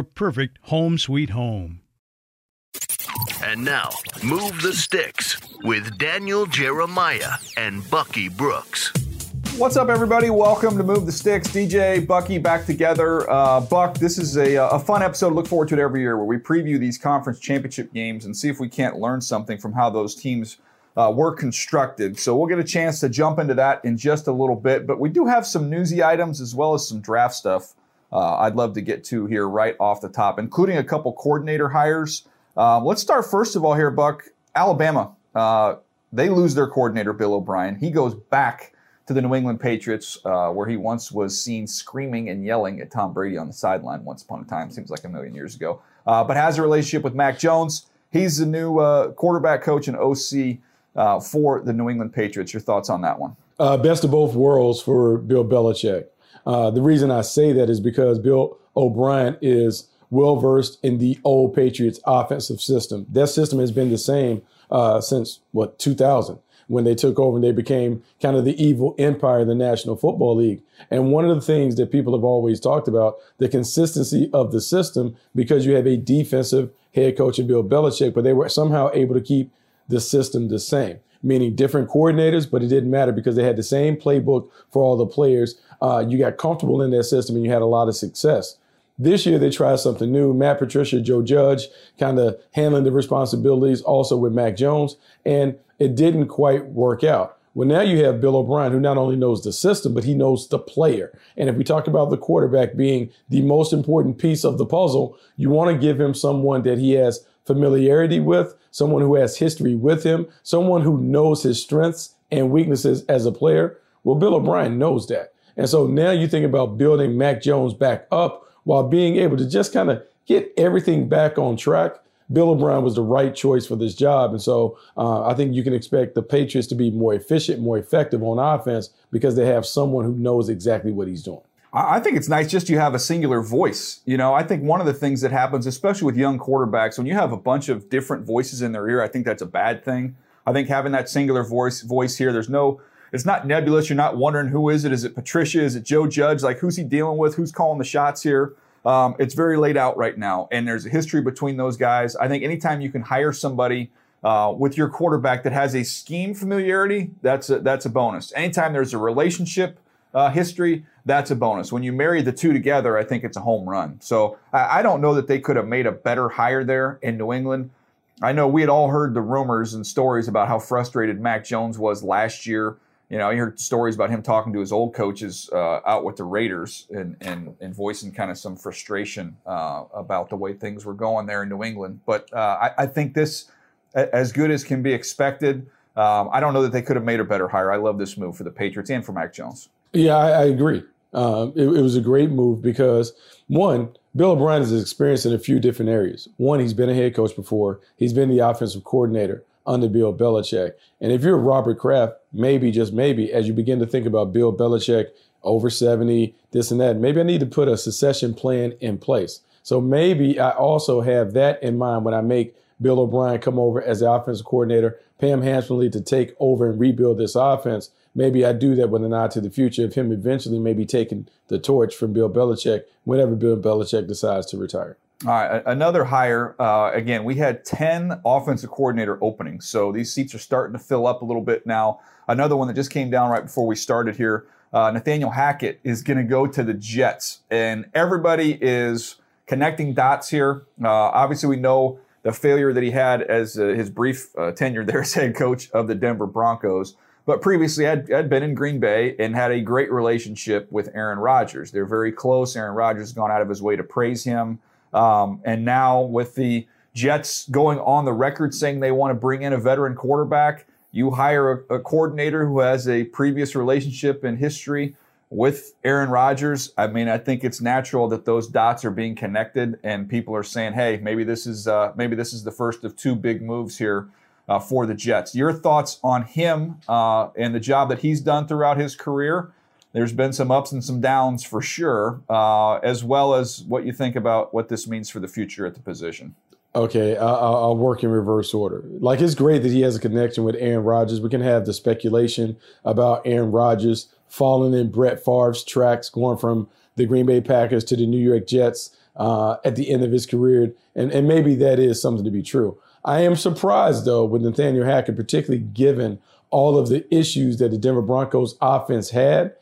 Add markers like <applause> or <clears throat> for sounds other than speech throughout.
perfect home sweet home. And now, Move the Sticks with Daniel Jeremiah and Bucky Brooks. What's up, everybody? Welcome to Move the Sticks. DJ, Bucky back together. Uh, Buck, this is a, a fun episode. Look forward to it every year where we preview these conference championship games and see if we can't learn something from how those teams uh, were constructed. So we'll get a chance to jump into that in just a little bit. But we do have some newsy items as well as some draft stuff uh, I'd love to get to here right off the top, including a couple coordinator hires. Um, let's start first of all here, Buck. Alabama, uh, they lose their coordinator, Bill O'Brien. He goes back to the New England Patriots, uh, where he once was seen screaming and yelling at Tom Brady on the sideline once upon a time. Seems like a million years ago. Uh, but has a relationship with Mac Jones. He's the new uh, quarterback coach and OC uh, for the New England Patriots. Your thoughts on that one? best of both worlds for Bill Belichick. Uh, the reason I say that is because Bill O'Brien is well versed in the old Patriots offensive system. That system has been the same uh, since what 2000 when they took over and they became kind of the evil empire of the National Football League. And one of the things that people have always talked about the consistency of the system because you have a defensive head coach in Bill Belichick, but they were somehow able to keep the system the same meaning different coordinators, but it didn't matter because they had the same playbook for all the players. Uh, you got comfortable in that system and you had a lot of success. This year they tried something new. Matt Patricia, Joe Judge, kind of handling the responsibilities also with Mac Jones, and it didn't quite work out. Well, now you have Bill O'Brien, who not only knows the system, but he knows the player. And if we talk about the quarterback being the most important piece of the puzzle, you want to give him someone that he has familiarity with, someone who has history with him, someone who knows his strengths and weaknesses as a player. Well, Bill O'Brien knows that. And so now you think about building Mac Jones back up while being able to just kind of get everything back on track. Bill O'Brien was the right choice for this job. And so uh, I think you can expect the Patriots to be more efficient, more effective on offense because they have someone who knows exactly what he's doing. I think it's nice just you have a singular voice. You know, I think one of the things that happens, especially with young quarterbacks, when you have a bunch of different voices in their ear, I think that's a bad thing. I think having that singular voice voice here, there's no, it's not nebulous. You're not wondering who is it? Is it Patricia? Is it Joe Judge? Like who's he dealing with? Who's calling the shots here? Um, it's very laid out right now, and there's a history between those guys. I think anytime you can hire somebody uh, with your quarterback that has a scheme familiarity, that's a, that's a bonus. Anytime there's a relationship uh, history, that's a bonus. When you marry the two together, I think it's a home run. So I, I don't know that they could have made a better hire there in New England. I know we had all heard the rumors and stories about how frustrated Mac Jones was last year you know, I heard stories about him talking to his old coaches uh, out with the Raiders and, and, and voicing kind of some frustration uh, about the way things were going there in New England. But uh, I, I, think this, as good as can be expected, um, I don't know that they could have made a better hire. I love this move for the Patriots and for Mac Jones. Yeah, I, I agree. Um, it, it was a great move because, one, Bill O'Brien is experienced in a few different areas. One, he's been a head coach before, he's been the offensive coordinator under Bill Belichick. And if you're Robert Kraft, maybe, just maybe, as you begin to think about Bill Belichick over 70, this and that, maybe I need to put a succession plan in place. So maybe I also have that in mind when I make Bill O'Brien come over as the offensive coordinator, Pam Hansonly to take over and rebuild this offense. Maybe I do that with an eye to the future of him eventually maybe taking the torch from Bill Belichick whenever Bill Belichick decides to retire. All right, another hire. Uh, again, we had 10 offensive coordinator openings. So these seats are starting to fill up a little bit now. Another one that just came down right before we started here uh, Nathaniel Hackett is going to go to the Jets. And everybody is connecting dots here. Uh, obviously, we know the failure that he had as uh, his brief uh, tenure there <laughs> as head coach of the Denver Broncos. But previously, had, had been in Green Bay and had a great relationship with Aaron Rodgers. They're very close. Aaron Rodgers has gone out of his way to praise him. Um, and now with the Jets going on the record saying they want to bring in a veteran quarterback, you hire a, a coordinator who has a previous relationship and history with Aaron Rodgers. I mean, I think it's natural that those dots are being connected, and people are saying, "Hey, maybe this is uh, maybe this is the first of two big moves here." Uh, for the Jets. Your thoughts on him uh, and the job that he's done throughout his career, there's been some ups and some downs for sure, uh, as well as what you think about what this means for the future at the position. Okay, I'll, I'll, work in reverse order. Like it's great that he has a connection with Aaron Rodgers. We can have the speculation about Aaron Rodgers falling in Brett Favre's tracks, going from the Green Bay Packers to the New York Jets uh, at the end of his career, and and maybe that is something to be true. I am surprised though with Nathaniel Hackett, particularly given all of the issues that the Denver Broncos offense had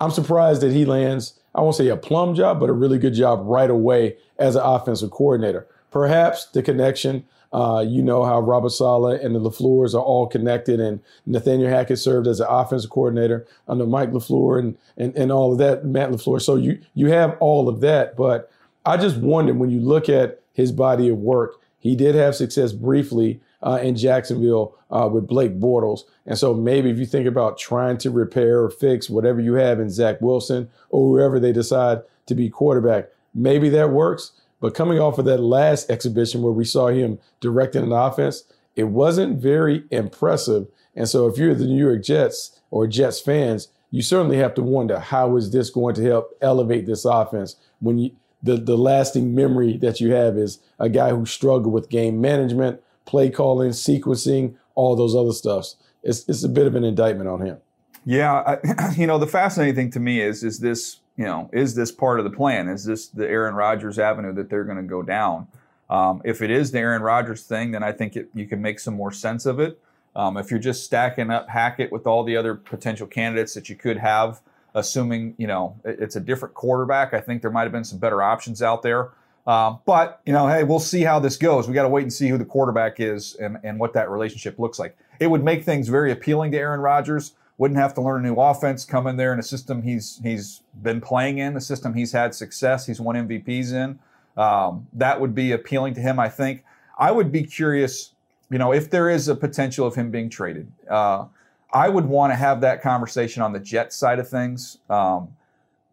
I'm surprised that he lands, I won't say a plum job, but a really good job right away as an offensive coordinator. Perhaps the connection, uh, you know how Robert Saleh and the LaFleurs are all connected, and Nathaniel Hackett served as an offensive coordinator under Mike LaFleur and, and, and all of that, Matt LaFleur. So you, you have all of that. But I just wonder when you look at his body of work, he did have success briefly uh, in Jacksonville uh, with Blake Bortles. And so maybe if you think about trying to repair or fix whatever you have in Zach Wilson or whoever they decide to be quarterback, maybe that works. But coming off of that last exhibition where we saw him directing an offense, it wasn't very impressive. And so if you're the New York Jets or Jets fans, you certainly have to wonder how is this going to help elevate this offense when you the, the lasting memory that you have is a guy who struggled with game management, play calling, sequencing, all those other stuffs. It's, it's a bit of an indictment on him. Yeah, I, <clears throat> you know the fascinating thing to me is is this you know is this part of the plan? Is this the Aaron Rodgers avenue that they're going to go down? Um, if it is the Aaron Rodgers thing, then I think it, you can make some more sense of it. Um, if you're just stacking up Hackett with all the other potential candidates that you could have, assuming you know it's a different quarterback, I think there might have been some better options out there. Um, but you know, hey, we'll see how this goes. We got to wait and see who the quarterback is and, and what that relationship looks like. It would make things very appealing to Aaron Rodgers. Wouldn't have to learn a new offense, come in there in a system he's he's been playing in, a system he's had success, he's won MVPs in. Um, that would be appealing to him, I think. I would be curious, you know, if there is a potential of him being traded. Uh, I would want to have that conversation on the Jets side of things um,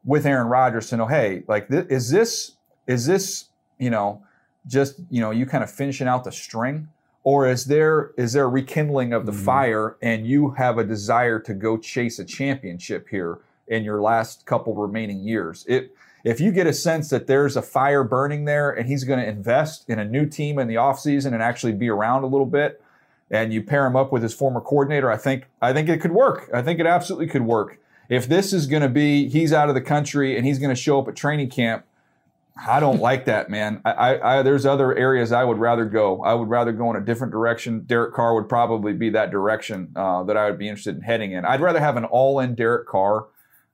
with Aaron Rodgers to know, hey, like, th- is this is this, you know, just, you know, you kind of finishing out the string? Or is there is there a rekindling of the mm-hmm. fire and you have a desire to go chase a championship here in your last couple remaining years? It if you get a sense that there's a fire burning there and he's going to invest in a new team in the offseason and actually be around a little bit and you pair him up with his former coordinator, I think I think it could work. I think it absolutely could work. If this is going to be he's out of the country and he's going to show up at training camp I don't like that, man. I, I, I, there's other areas I would rather go. I would rather go in a different direction. Derek Carr would probably be that direction uh, that I would be interested in heading in. I'd rather have an all-in Derek Carr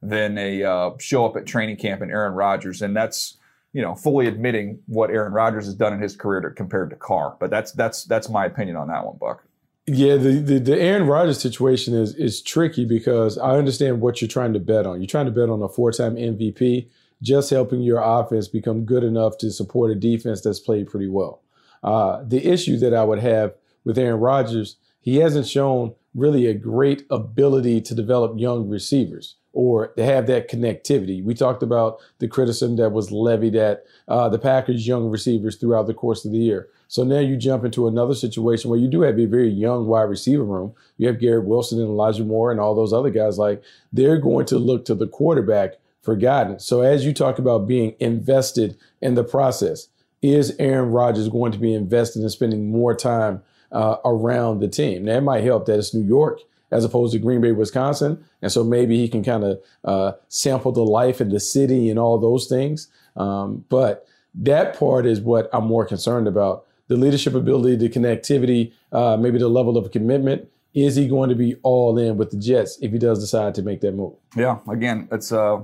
than a uh, show up at training camp and Aaron Rodgers, and that's you know fully admitting what Aaron Rodgers has done in his career to, compared to Carr. But that's that's that's my opinion on that one, Buck. Yeah, the, the, the Aaron Rodgers situation is is tricky because I understand what you're trying to bet on. You're trying to bet on a four-time MVP just helping your offense become good enough to support a defense that's played pretty well. Uh, the issue that I would have with Aaron Rodgers, he hasn't shown really a great ability to develop young receivers or to have that connectivity. We talked about the criticism that was levied at uh, the Packers' young receivers throughout the course of the year. So now you jump into another situation where you do have a very young wide receiver room. You have Garrett Wilson and Elijah Moore and all those other guys. Like they're going to look to the quarterback for guidance. So as you talk about being invested in the process, is Aaron Rodgers going to be invested in spending more time uh, around the team? Now, it might help that it's New York as opposed to Green Bay, Wisconsin. And so maybe he can kind of uh, sample the life in the city and all those things. Um, but that part is what I'm more concerned about. The leadership ability, the connectivity, uh, maybe the level of commitment. Is he going to be all in with the Jets if he does decide to make that move? Yeah, again, it's uh,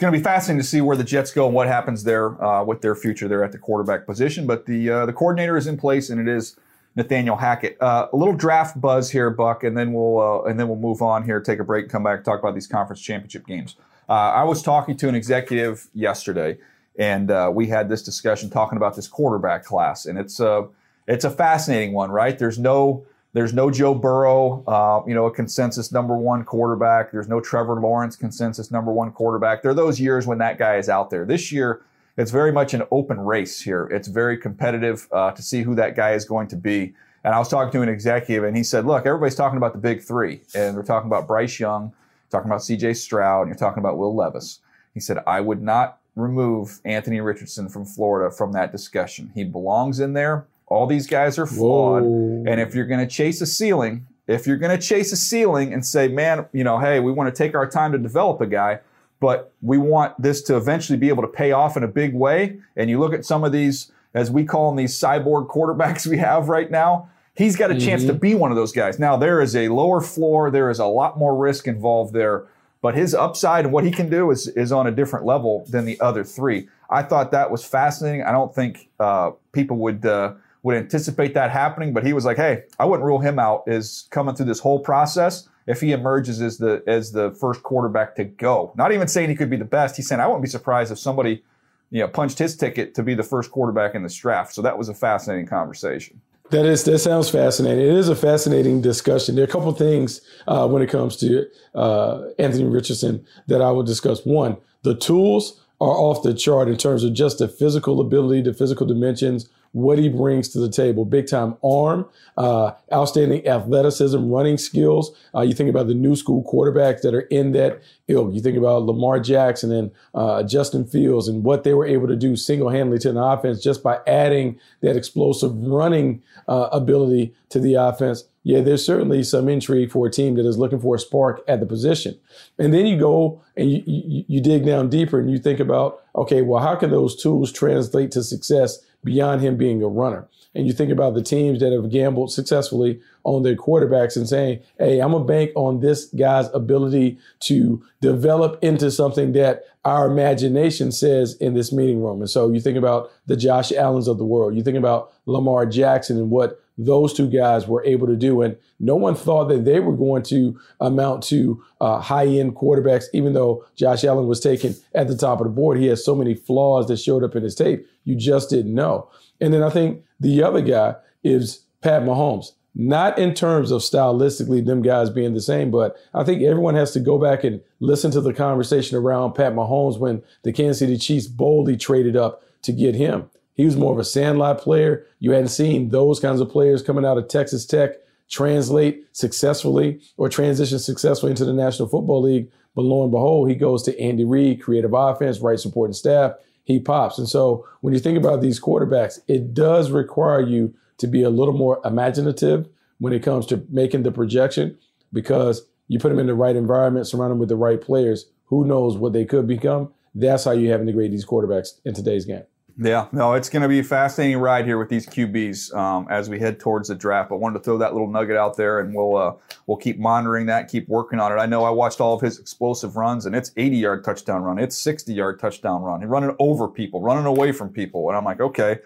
it's going to be fascinating to see where the Jets go and what happens there uh, with their future there at the quarterback position. But the uh, the coordinator is in place, and it is Nathaniel Hackett. Uh, a little draft buzz here, Buck, and then we'll uh, and then we'll move on here, take a break, come back, talk about these conference championship games. Uh, I was talking to an executive yesterday, and uh, we had this discussion talking about this quarterback class, and it's a it's a fascinating one, right? There's no there's no Joe Burrow, uh, you know, a consensus number one quarterback. There's no Trevor Lawrence, consensus number one quarterback. There are those years when that guy is out there. This year, it's very much an open race here. It's very competitive uh, to see who that guy is going to be. And I was talking to an executive, and he said, "Look, everybody's talking about the big three, and they're talking about Bryce Young, talking about C.J. Stroud, and you're talking about Will Levis." He said, "I would not remove Anthony Richardson from Florida from that discussion. He belongs in there. All these guys are flawed. Whoa. And if you're going to chase a ceiling, if you're going to chase a ceiling and say, man, you know, hey, we want to take our time to develop a guy, but we want this to eventually be able to pay off in a big way. And you look at some of these, as we call them, these cyborg quarterbacks <laughs> we have right now. He's got a mm-hmm. chance to be one of those guys. Now, there is a lower floor, there is a lot more risk involved there, but his upside and what he can do is, is on a different level than the other three. I thought that was fascinating. I don't think uh, people would. Uh, would anticipate that happening, but he was like, "Hey, I wouldn't rule him out as coming through this whole process if he emerges as the as the first quarterback to go." Not even saying he could be the best. He's saying I wouldn't be surprised if somebody, you know, punched his ticket to be the first quarterback in this draft. So that was a fascinating conversation. That is that sounds fascinating. It is a fascinating discussion. There are a couple things uh, when it comes to uh, Anthony Richardson that I will discuss. One, the tools are off the chart in terms of just the physical ability, the physical dimensions what he brings to the table. Big time arm, uh, outstanding athleticism, running skills. Uh, you think about the new school quarterbacks that are in that ilk. You think about Lamar Jackson and uh, Justin Fields and what they were able to do single handedly to an offense just by adding that explosive running uh, ability to the offense. Yeah, there's certainly some intrigue for a team that is looking for a spark at the position. And then you go and you, you, you dig down deeper and you think about, okay, well, how can those tools translate to success beyond him being a runner. And you think about the teams that have gambled successfully on their quarterbacks and saying, hey, I'm a bank on this guy's ability to develop into something that our imagination says in this meeting room. And so you think about the Josh Allens of the world. You think about Lamar Jackson and what those two guys were able to do. And no one thought that they were going to amount to uh, high end quarterbacks, even though Josh Allen was taken at the top of the board. He has so many flaws that showed up in his tape. You just didn't know. And then I think the other guy is Pat Mahomes. Not in terms of stylistically them guys being the same, but I think everyone has to go back and listen to the conversation around Pat Mahomes when the Kansas City Chiefs boldly traded up to get him. He was more of a sandlot player. You hadn't seen those kinds of players coming out of Texas Tech translate successfully or transition successfully into the National Football League. But lo and behold, he goes to Andy Reid, creative offense, right supporting staff. He pops. And so when you think about these quarterbacks, it does require you to be a little more imaginative when it comes to making the projection because you put them in the right environment, surround them with the right players. Who knows what they could become? That's how you have to grade these quarterbacks in today's game. Yeah, no, it's going to be a fascinating ride here with these QBs um, as we head towards the draft. I wanted to throw that little nugget out there, and we'll uh, we'll keep monitoring that, keep working on it. I know I watched all of his explosive runs, and it's 80 yard touchdown run, it's 60 yard touchdown run. He's running over people, running away from people, and I'm like, okay,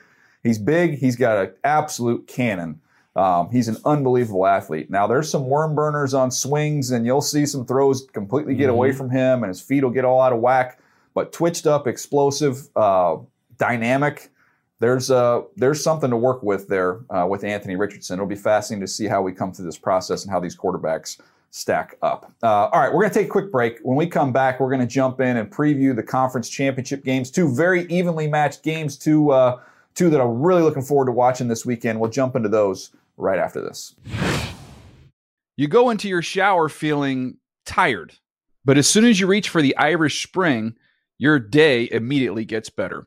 he's big, he's got an absolute cannon. Um, he's an unbelievable athlete. Now there's some worm burners on swings, and you'll see some throws completely get mm-hmm. away from him, and his feet will get all out of whack. But twitched up, explosive. Uh, dynamic. There's uh, there's something to work with there uh, with Anthony Richardson. It'll be fascinating to see how we come through this process and how these quarterbacks stack up. Uh, all right, we're going to take a quick break. When we come back, we're going to jump in and preview the conference championship games. Two very evenly matched games. Two uh, two that I'm really looking forward to watching this weekend. We'll jump into those right after this. You go into your shower feeling tired, but as soon as you reach for the Irish Spring, your day immediately gets better.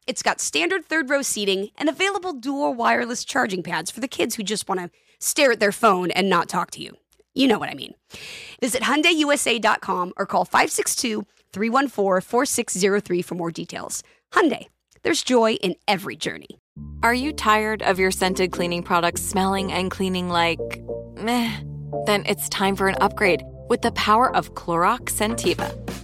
it's got standard third row seating and available dual wireless charging pads for the kids who just want to stare at their phone and not talk to you. You know what I mean. Visit HyundaiUSA.com or call 562-314-4603 for more details. Hyundai, there's joy in every journey. Are you tired of your scented cleaning products smelling and cleaning like meh? Then it's time for an upgrade with the power of Clorox Scentiva.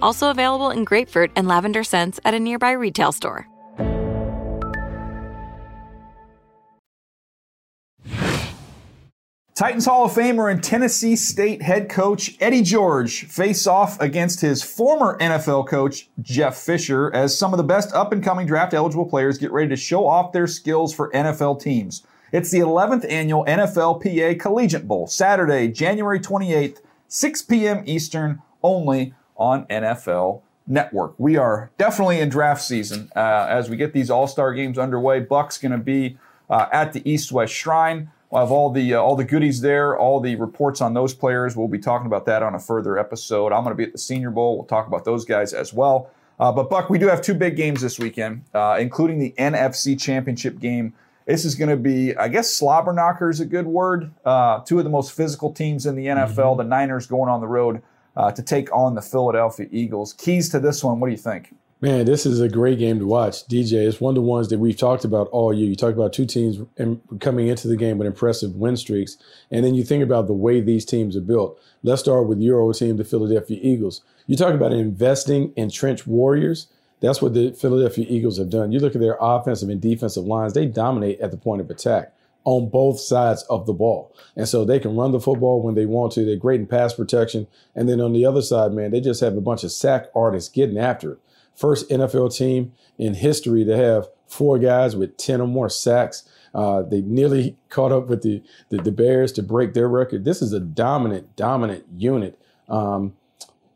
also available in grapefruit and lavender scents at a nearby retail store. Titans Hall of Famer and Tennessee State head coach Eddie George face off against his former NFL coach Jeff Fisher as some of the best up and coming draft eligible players get ready to show off their skills for NFL teams. It's the 11th annual NFLPA Collegiate Bowl, Saturday, January 28th, 6 p.m. Eastern, only on NFL Network. We are definitely in draft season uh, as we get these All Star games underway. Buck's going to be uh, at the East West Shrine. We'll have all the uh, all the goodies there, all the reports on those players. We'll be talking about that on a further episode. I'm going to be at the Senior Bowl. We'll talk about those guys as well. Uh, but Buck, we do have two big games this weekend, uh, including the NFC Championship game. This is going to be, I guess, slobber knocker is a good word. Uh, two of the most physical teams in the NFL. Mm-hmm. The Niners going on the road uh, to take on the Philadelphia Eagles. Keys to this one, what do you think? Man, this is a great game to watch. DJ, it's one of the ones that we've talked about all year. You talk about two teams coming into the game with impressive win streaks, and then you think about the way these teams are built. Let's start with your old team, the Philadelphia Eagles. You talk about investing in trench warriors. That's what the Philadelphia Eagles have done. You look at their offensive and defensive lines, they dominate at the point of attack on both sides of the ball. And so they can run the football when they want to. They're great in pass protection. And then on the other side, man, they just have a bunch of sack artists getting after it first NFL team in history to have four guys with 10 or more sacks. Uh, they nearly <laughs> caught up with the, the, the, Bears to break their record. This is a dominant, dominant unit. Um,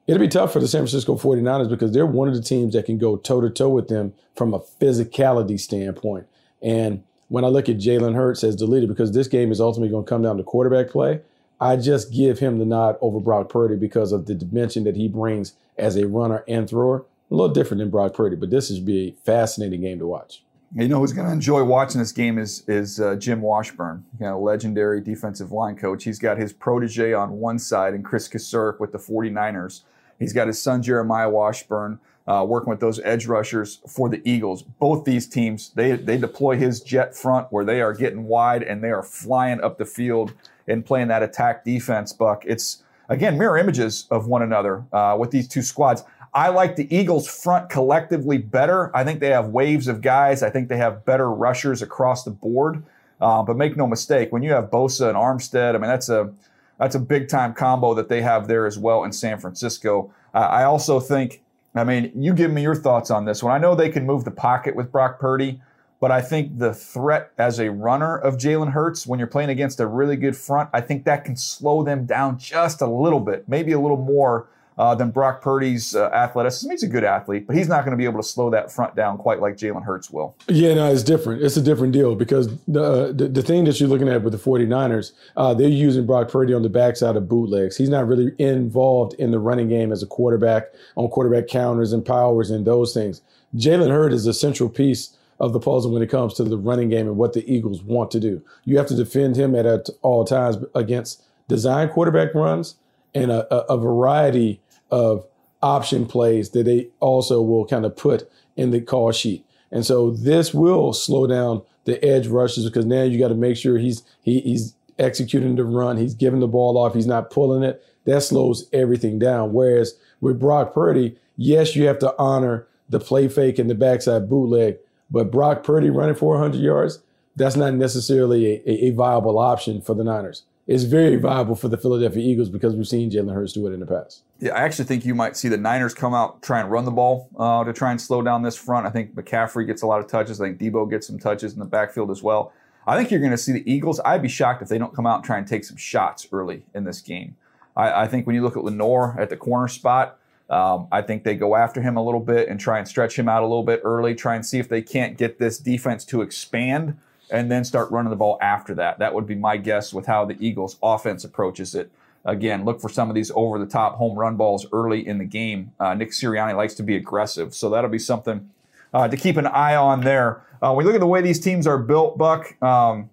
it'll be tough for the San Francisco 49ers because they're one of the teams that can go toe to toe with them from a physicality standpoint. And when I look at Jalen Hurts as the leader, because this game is ultimately going to come down to quarterback play, I just give him the nod over Brock Purdy because of the dimension that he brings as a runner and thrower a little different than Brock Purdy, but this is be a fascinating game to watch. You know who's going to enjoy watching this game is is uh, Jim Washburn, you know, legendary defensive line coach. He's got his protege on one side and Kris Kocurek with the 49ers. He's got his son Jeremiah Washburn uh, working with those edge rushers for the Eagles. Both these teams, they they deploy his jet front where they are getting wide and they are flying up the field and playing that attack defense. Buck, it's again mirror images of one another uh, with these two squads. I like the Eagles front collectively better. I think they have waves of guys. I think they have better rushers across the board. Uh, but make no mistake, when you have Bosa and Armstead, I mean that's a that's a big time combo that they have there as well in San Francisco. Uh, I also think, I mean, you give me your thoughts on this one. I know they can move the pocket with Brock Purdy, but I think the threat as a runner of Jalen Hurts when you're playing against a really good front, I think that can slow them down just a little bit, maybe a little more uh, than Brock Purdy's uh, athleticism. He's a good athlete, but he's not going to be able to slow that front down quite like Jalen Hurts will. Yeah, no, it's different. It's a different deal because the, uh, the, the thing that you're looking at with the 49ers, uh, they're using Brock Purdy on the backside of bootlegs. He's not really involved in the running game as a quarterback on quarterback counters and powers and those things. Jalen Hurts is a central piece of the puzzle when it comes to the running game and what the Eagles want to do. You have to defend him at, all times against design quarterback runs and a, a variety of option plays that they also will kind of put in the call sheet. And so this will slow down the edge rushes because now you got to make sure he's he, he's executing the run, he's giving the ball off, he's not pulling it. That slows everything down. Whereas with Brock Purdy, yes, you have to honor the play fake and the backside bootleg, but Brock Purdy running 400 yards, that's not necessarily a, a, a viable option for the Niners is very viable for the Philadelphia Eagles because we've seen Jalen Hurts do it in the past. Yeah, I actually think you might see the Niners come out try and run the ball uh, to try and slow down this front. I think McCaffrey gets a lot of touches. I think Deebo gets some touches in the backfield as well. I think you're going to see the Eagles. I'd be shocked if they don't come out and try and take some shots early in this game. I, I think when you look at Lenoir at the corner spot, um, I think they go after him a little bit and try and stretch him out a little bit early, try and see if they can't get this defense to expand and then start running the ball after that. That would be my guess with how the Eagles offense approaches it. Again, look for some of these over the top home run balls early in the game. Uh, Nick Sirianni likes to be aggressive, so that'll be something uh, to keep an eye on there. Uh, we look at the way these teams are built, Buck. Um,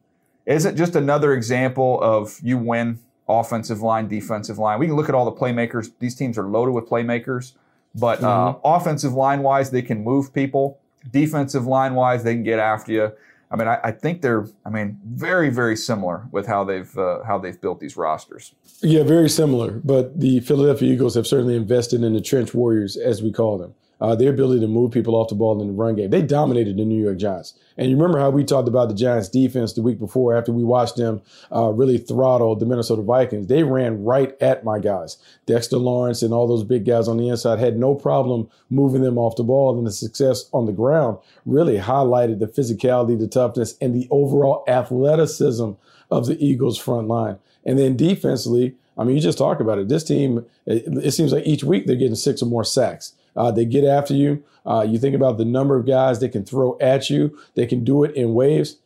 is it just another example of you win offensive line, defensive line? We can look at all the playmakers. These teams are loaded with playmakers, but uh, mm-hmm. offensive line wise, they can move people. Defensive line wise, they can get after you. I mean, I, I, think they're, I mean, very, very similar with how they've uh, how they've built these rosters. Yeah, very similar. But the Philadelphia Eagles have certainly invested in the trench warriors, as we call them uh, their ability to move people off the ball in the run game. They dominated the New York Giants. And you remember how we talked about the Giants defense the week before after we watched them uh, really throttle the Minnesota Vikings. They ran right at my guys. Dexter Lawrence and all those big guys on the inside had no problem moving them off the ball. And the success on the ground really highlighted the physicality, the toughness, and the overall athleticism of the Eagles front line. And then defensively, I mean, you just talk about it. This team, it, it seems like each week they're getting six or more sacks. Uh, they get after you. Uh, you think about the number of guys they can throw at you. They can do it in waves.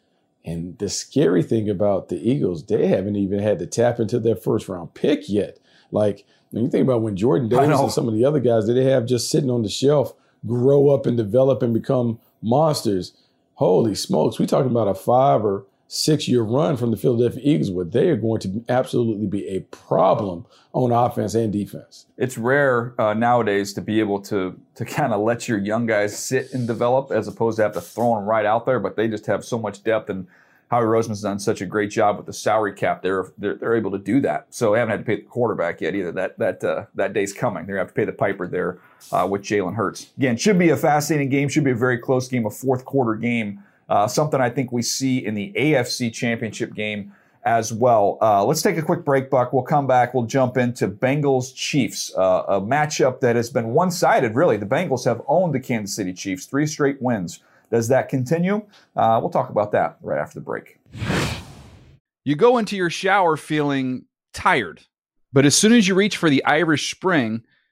And the scary thing about the Eagles, they haven't even had to tap into their first round pick yet. Like when you think about when Jordan Davis and some of the other guys that they have just sitting on the shelf grow up and develop and become monsters. Holy smokes, we talking about a five or six year run from the Philadelphia Eagles, where they are going to absolutely be a problem on offense and defense. It's rare uh, nowadays to be able to to kind of let your young guys sit and develop as opposed to have to throw them right out there, but they just have so much depth and Howie Roseman's done such a great job with the salary cap. They're they're, they're able to do that. So they haven't had to pay the quarterback yet either. That that uh, that day's coming. They're gonna have to pay the piper there uh, with Jalen Hurts. Again, should be a fascinating game. Should be a very close game, a fourth quarter game. Uh, something I think we see in the AFC Championship game as well. Uh, let's take a quick break, Buck. We'll come back. We'll jump into Bengals Chiefs, uh, a matchup that has been one sided, really. The Bengals have owned the Kansas City Chiefs, three straight wins. Does that continue? Uh, we'll talk about that right after the break. You go into your shower feeling tired, but as soon as you reach for the Irish Spring,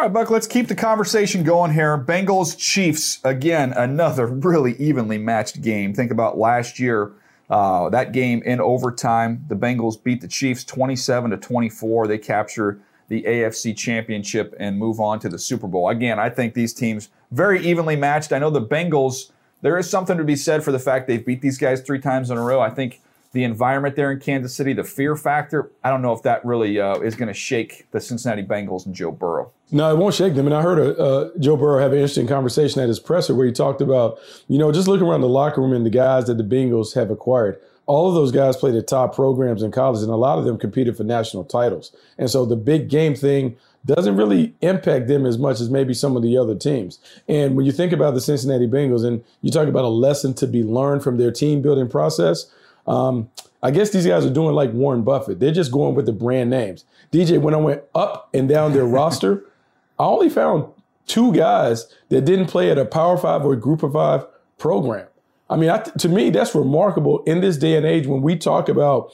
All right, Buck, let's keep the conversation going here. Bengals Chiefs, again, another really evenly matched game. Think about last year, uh, that game in overtime. The Bengals beat the Chiefs 27 to 24. They capture the AFC Championship and move on to the Super Bowl. Again, I think these teams very evenly matched. I know the Bengals, there is something to be said for the fact they've beat these guys three times in a row. I think the environment there in Kansas City, the fear factor, I don't know if that really uh, is going to shake the Cincinnati Bengals and Joe Burrow. No, it won't shake them. And I heard a, uh, Joe Burrow have an interesting conversation at his presser where he talked about, you know, just looking around the locker room and the guys that the Bengals have acquired. All of those guys played at top programs in college, and a lot of them competed for national titles. And so the big game thing doesn't really impact them as much as maybe some of the other teams. And when you think about the Cincinnati Bengals and you talk about a lesson to be learned from their team building process, um, I guess these guys are doing like Warren Buffett. They're just going with the brand names. DJ, when I went up and down their <laughs> roster, I only found two guys that didn't play at a Power Five or Group of Five program. I mean, I, to me, that's remarkable in this day and age when we talk about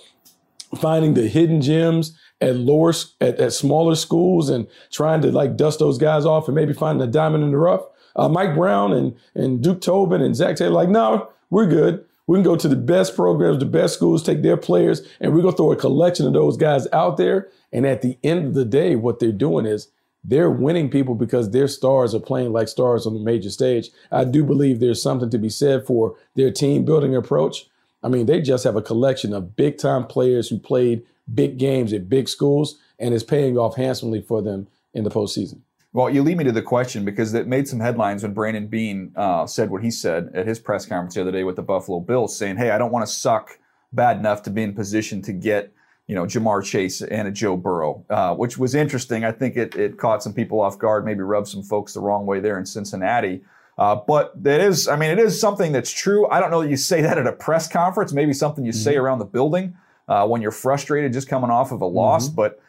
finding the hidden gems at lower at, at smaller schools and trying to like dust those guys off and maybe find a diamond in the rough. Uh, Mike Brown and and Duke Tobin and Zac Taylor like, no, we're good. We can go to the best programs, the best schools, take their players, and we're gonna throw a collection of those guys out there. And at the end of the day, what they're doing is they're winning people because their stars are playing like stars on the major stage. I do believe there's something to be said for their team building approach. I mean, they just have a collection of big time players who played big games at big schools and is paying off handsomely for them in the postseason. Well, you lead me to the question because it made some headlines when Brandon Beane uh, said what he said at his press conference the other day with the Buffalo Bills, saying, "Hey, I don't want to suck bad enough to be in position to get." You know, Ja'Marr Chase and a Joe Burrow, uh, which was interesting. I think it, it caught some people off guard, maybe rubbed some folks the wrong way there in Cincinnati. Uh, but that is, I mean, it is something that's true. I don't know that you say that at a press conference, maybe something you mm-hmm. say around the building uh, when you're frustrated just coming off of a loss. Mm-hmm. But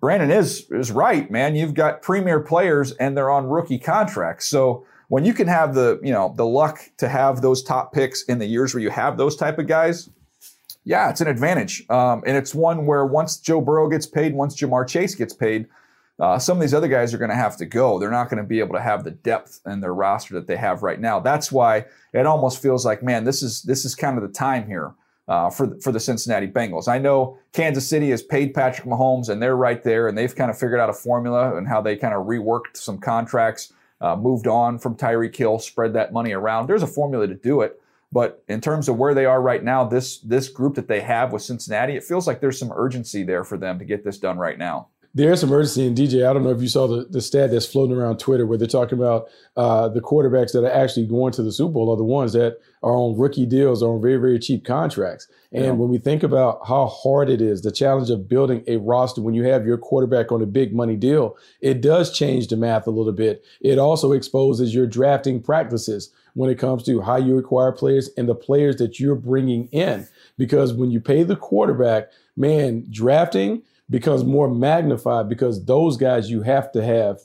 Brandon is is right, man. You've got premier players and they're on rookie contracts. So when you can have the you know the luck to have those top picks in the years where you have those type of guys, yeah, it's an advantage. Um, and it's one where once Joe Burrow gets paid, once Ja'Marr Chase gets paid, uh, some of these other guys are going to have to go. They're not going to be able to have the depth in their roster that they have right now. That's why it almost feels like, man, this is this is kind of the time here uh, for for the Cincinnati Bengals. I know Kansas City has paid Patrick Mahomes, and they're right there, and they've kind of figured out a formula and how they kind of reworked some contracts, uh, moved on from Tyreek Hill, spread that money around. There's a formula to do it. But in terms of where they are right now, this this group that they have with Cincinnati, it feels like there's some urgency there for them to get this done right now there's some urgency in DJ. I don't know if you saw the, the stat that's floating around Twitter where they're talking about uh, the quarterbacks that are actually going to the Super Bowl are the ones that are on rookie deals or on very, very cheap contracts. And yeah. when we think about how hard it is, the challenge of building a roster when you have your quarterback on a big money deal, it does change the math a little bit. It also exposes your drafting practices when it comes to how you acquire players and the players that you're bringing in. Because when you pay the quarterback, man, drafting – becomes more magnified because those guys you have to have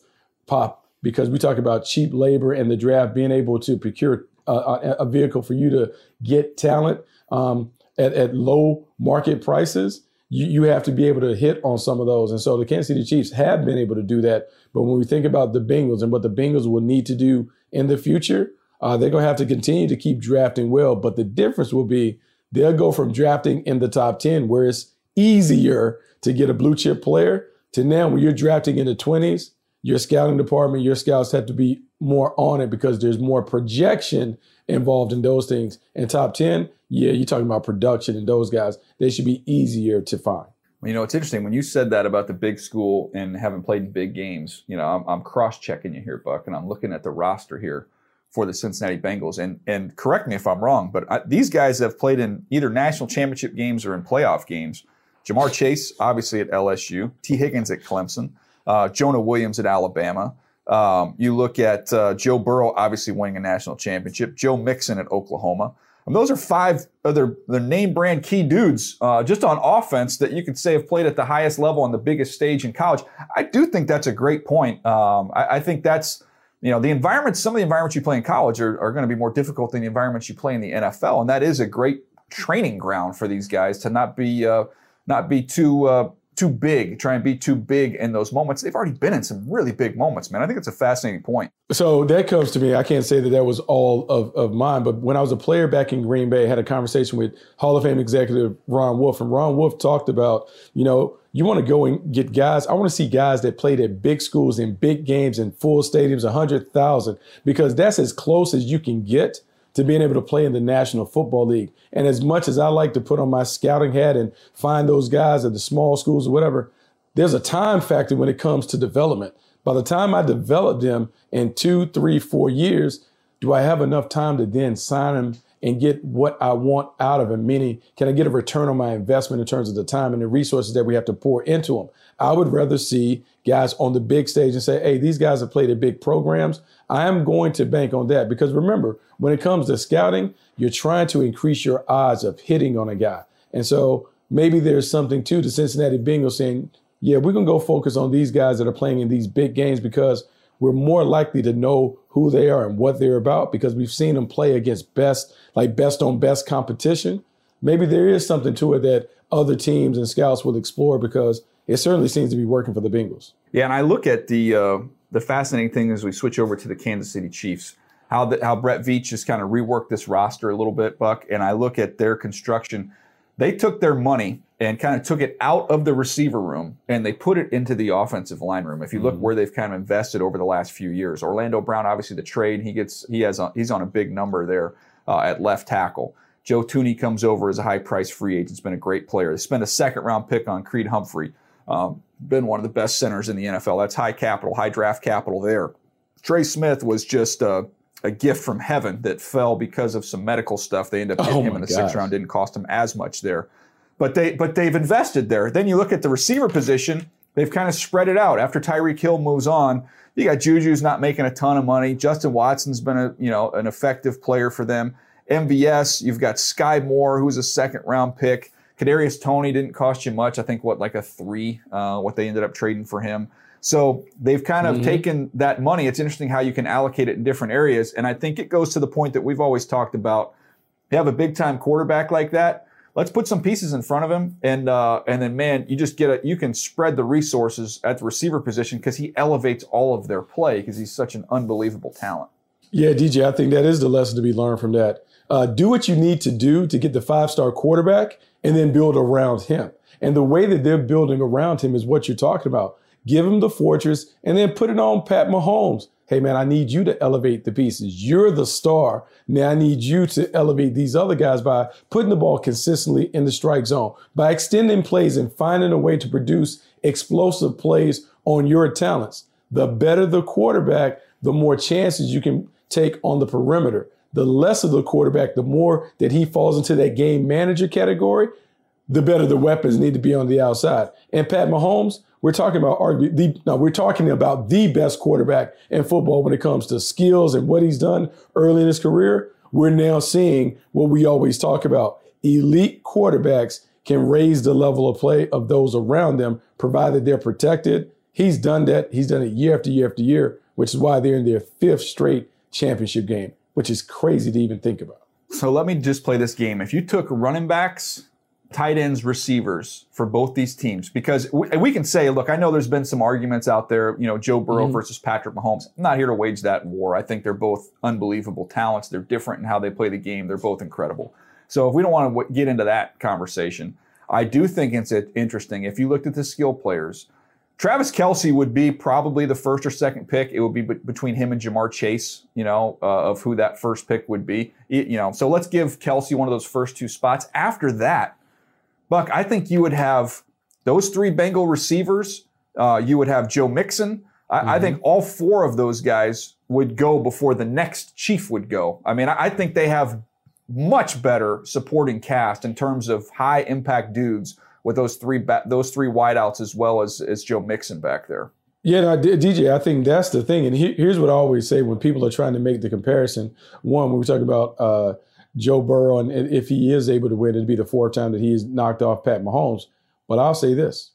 pop because we talk about cheap labor and the draft being able to procure a, a vehicle for you to get talent um, at, at, low market prices. You, you have to be able to hit on some of those. And so the Kansas City Chiefs have been able to do that. But when we think about the Bengals and what the Bengals will need to do in the future, uh, they're going to have to continue to keep drafting well. But the difference will be they'll go from drafting in the top 10, where it's easier to get a blue chip player to now when you're drafting in the 20s, your scouting department, your scouts have to be more on it because there's more projection involved in those things. And top 10, yeah, you're talking about production and those guys, they should be easier to find. You know, it's interesting when you said that about the big school and having played in big games. You know, I'm, I'm cross checking you here, Buck, and I'm looking at the roster here for the Cincinnati Bengals. And and correct me if I'm wrong, but I, these guys have played in either national championship games or in playoff games Ja'Marr Chase, obviously at LSU, Tee Higgins at Clemson, uh, Jonah Williams at Alabama. Um, you look at uh, Joe Burrow, obviously winning a national championship, Joe Mixon at Oklahoma. And those are five other their name brand key dudes uh, just on offense that you could say have played at the highest level on the biggest stage in college. I do think that's a great point. Um, I, I, think that's you know the environments. Some of the environments you play in college are, are going to be more difficult than the environments you play in the NFL, and that is a great training ground for these guys to not be uh, not be too uh, too big, try and be too big in those moments. They've already been in some really big moments, man. I think it's a fascinating point. So that comes to me. I can't say that that was all of, of mine, but when I was a player back in Green Bay, I had a conversation with Hall of Fame executive Ron Wolf, and Ron Wolf talked about, you know, you want to go and get guys. I want to see guys that played at big schools in big games in full stadiums, 100,000, because that's as close as you can get to being able to play in the National Football League. And as much as I like to put on my scouting hat and find those guys at the small schools or whatever, there's a time factor when it comes to development. By the time I develop them in two, three, four years, do I have enough time to then sign them and get what I want out of them? Meaning, can I get a return on my investment in terms of the time and the resources that we have to pour into them? I would rather see guys on the big stage and say, hey, these guys have played at big programs. I am going to bank on that because remember, when it comes to scouting, you're trying to increase your odds of hitting on a guy. And so maybe there's something to the Cincinnati Bengals saying, yeah, we're going to go focus on these guys that are playing in these big games because we're more likely to know who they are and what they're about because we've seen them play against best, like best on best competition. Maybe there is something to it that other teams and scouts will explore because it certainly seems to be working for the Bengals. Yeah, and I look at the uh, the fascinating thing as we switch over to the Kansas City Chiefs, how the, how Brett Veach has kind of reworked this roster a little bit, Buck, and I look at their construction. They took their money and kind of took it out of the receiver room and they put it into the offensive line room. If you look mm-hmm. where they've kind of invested over the last few years, Orlando Brown, obviously the trade, he gets he has a, he's on a big number there uh, at left tackle. Joe Thuney comes over as a high price free agent. It's been a great player. They spent a second round pick on Creed Humphrey. Um, been one of the best centers in the NFL. That's high capital, high draft capital there. Trey Smith was just a, a gift from heaven that fell because of some medical stuff. They ended up getting oh him in the gosh. sixth round. Didn't cost him as much there, but they but they've invested there. Then you look at the receiver position. They've kind of spread it out. After Tyreek Hill moves on, you got Juju's not making a ton of money. Justin Watson's been a you know an effective player for them. MVS, you've got Sky Moore, who's a second round pick. Kadarius Toney didn't cost you much. I think what like a three, uh, what they ended up trading for him. So they've kind of mm-hmm. taken that money. It's interesting how you can allocate it in different areas, and I think it goes to the point that we've always talked about. You have a big time quarterback like that. Let's put some pieces in front of him, and uh, and then man, you just get a you can spread the resources at the receiver position because he elevates all of their play because he's such an unbelievable talent. Yeah, DJ, I think that is the lesson to be learned from that. Uh, do what you need to do to get the five star quarterback and then build around him. And the way that they're building around him is what you're talking about. Give him the fortress and then put it on Pat Mahomes. Hey, man, I need you to elevate the pieces. You're the star. Now I need you to elevate these other guys by putting the ball consistently in the strike zone, by extending plays and finding a way to produce explosive plays on your talents. The better the quarterback, the more chances you can take on the perimeter the less of the quarterback, the more that he falls into that game manager category, the better the weapons need to be on the outside. And Pat Mahomes, we're talking about arguably the no, we're talking about the best quarterback in football when it comes to skills and what he's done early in his career. We're now seeing what we always talk about. Elite quarterbacks can raise the level of play of those around them, provided they're protected. He's done that. He's done it year after year after year, which is why they're in their fifth straight championship game which is crazy to even think about. So let me just play this game. If you took running backs, tight ends, receivers for both these teams, because we, we can say, look, I know there's been some arguments out there, you know, Joe Burrow mm-hmm. versus Patrick Mahomes. I'm not here to wage that war. I think they're both unbelievable talents. They're different in how they play the game. They're both incredible. So if we don't want to get into that conversation, I do think it's interesting. If you looked at the skill players, Travis Kelce would be probably the first or second pick. It would be between him and Ja'Marr Chase, you know, uh, of who that first pick would be. you know, so let's give Kelce one of those first two spots. After that, Buck, I think you would have those three Bengal receivers. Uh, you would have Joe Mixon. I, mm-hmm. I, think all four of those guys would go before the next Chief would go. I mean, I, I think they have much better supporting cast in terms of high impact dudes with those three ba- those three wideouts as well as as Joe Mixon back there. Yeah, no, DJ, I think that's the thing. And he, here's what I always say when people are trying to make the comparison. One, when we talk about uh, Joe Burrow and if he is able to win, it'd be the fourth time that he's knocked off Pat Mahomes. But I'll say this: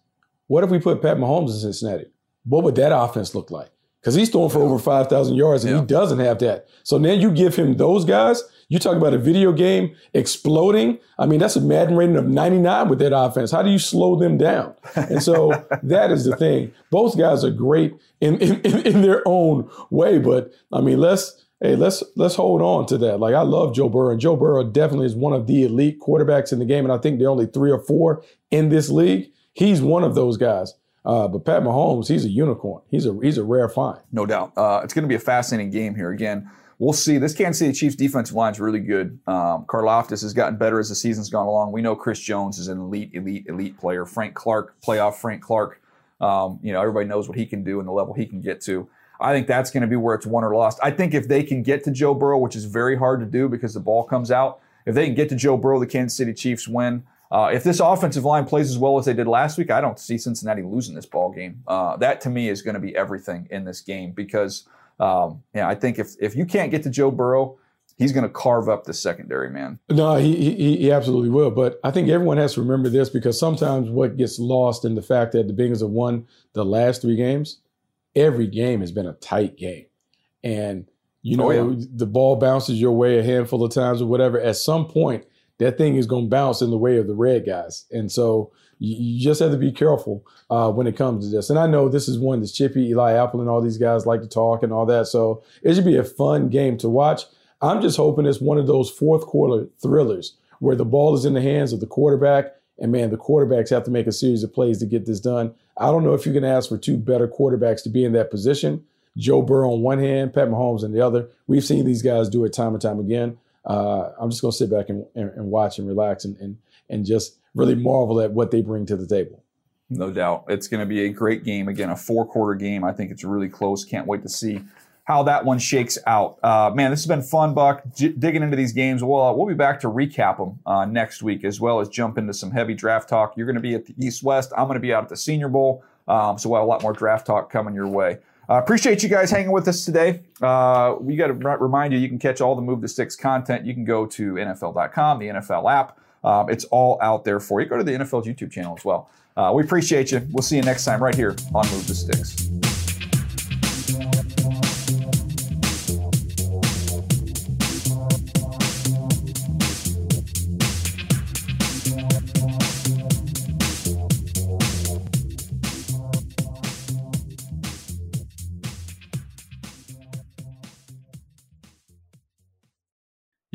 What if we put Pat Mahomes in Cincinnati? What would that offense look like? Because he's throwing for over five thousand yards and yeah. he doesn't have that. So now you give him those guys you talk about a video game exploding. I mean, that's a Madden rating of 99 with that offense. How do you slow them down? And so <laughs> that is the thing. Both guys are great in, in, in their own way, but I mean, let's hey, let's let's hold on to that. Like I love Joe Burrow, and Joe Burrow definitely is one of the elite quarterbacks in the game, and I think there are only three or four in this league. He's one of those guys. Uh, but Pat Mahomes, he's a unicorn. He's a he's a rare find. No doubt. Uh, it's going to be a fascinating game here. Again, we'll see. This Kansas City Chiefs defensive line is really good. Um, Karlaftis has gotten better as the season's gone along. We know Chris Jones is an elite, elite, elite player. Frank Clark, playoff Frank Clark. Um, you know, everybody knows what he can do and the level he can get to. I think that's going to be where it's won or lost. I think if they can get to Joe Burrow, which is very hard to do because the ball comes out, if they can get to Joe Burrow, the Kansas City Chiefs win. Uh, if this offensive line plays as well as they did last week, I don't see Cincinnati losing this ball game. Uh, that to me is going to be everything in this game because um, yeah, I think if if you can't get to Joe Burrow, he's going to carve up the secondary, man. No, he, he, he absolutely will. But I think everyone has to remember this because sometimes what gets lost in the fact that the Bengals have won the last three games, every game has been a tight game, and you know oh, yeah. the ball bounces your way a handful of times or whatever. At some point, that thing is going to bounce in the way of the red guys, and so you, you just have to be careful uh, when it comes to this. And I know this is one that's chippy. Eli Apple and all these guys like to talk and all that, so it should be a fun game to watch. I'm just hoping it's one of those fourth quarter thrillers where the ball is in the hands of the quarterback, and man, the quarterbacks have to make a series of plays to get this done. I don't know if you can ask for two better quarterbacks to be in that position. Joe Burrow on one hand, Pat Mahomes on the other. We've seen these guys do it time and time again. Uh, I'm just going to sit back and, and, and, watch and relax and, and, and just really marvel at what they bring to the table. No doubt. It's going to be a great game. Again, a four quarter game. I think it's really close. Can't wait to see how that one shakes out. Uh, man, this has been fun, Buck. J- digging into these games. Well, uh, we'll be back to recap them uh, next week, as well as jump into some heavy draft talk. You're going to be at the East West. I'm going to be out at the Senior Bowl. Um, so we'll have a lot more draft talk coming your way. Uh, appreciate you guys hanging with us today. Uh, we got to remind you, you can catch all the Move the Sticks content. You can go to NFL.com, the NFL app. Um, it's all out there for you. Go to the NFL's YouTube channel as well. Uh, we appreciate you. We'll see you next time right here on Move the Sticks.